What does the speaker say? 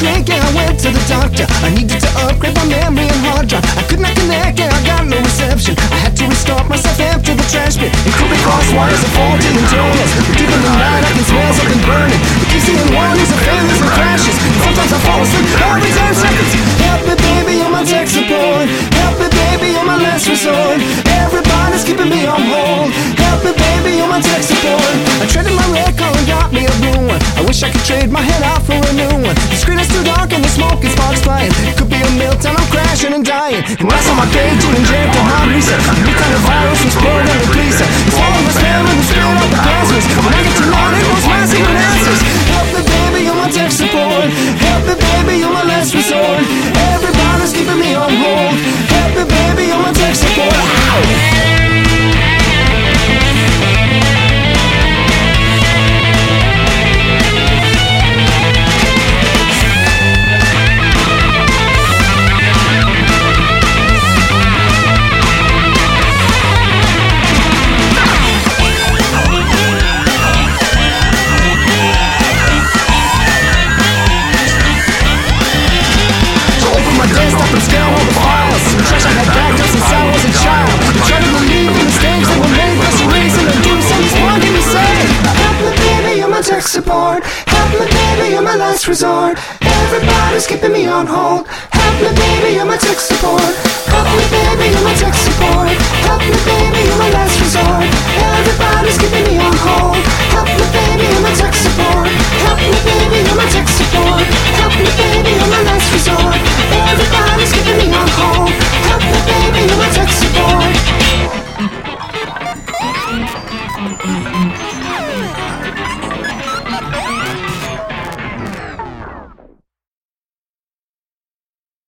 shrink and I went to the doctor. I needed to upgrade my memory and hard drive. I could not connect and I got no reception. I had to restart myself after the trash bin. It could be cross wires and faulty antennas But even the night I can last resort Everybody's keeping me on hold. Help me baby, you're my tech support. I traded my record and got me a blue one. I wish I could trade my head out for a new one. The screen is too dark and the smoke is sparks flying Could be a meltdown, I'm crashing and dying. And rats on my cage and jammed to hard reset. New kind of virus was poured on the police Help me, baby, you're my last resort. Everybody's keeping me on hold. Help me, baby, you're my tech support. Help me, baby, you're my tech support. Help me, baby, you're my last resort. Everybody's keeping me on hold. Help me, baby, you're my tech support. Help me, baby, you're my tech support. Help me, baby, you're my last resort. Everybody's keeping me on hold. Help me, baby, you're my tech support. Mm-hmm.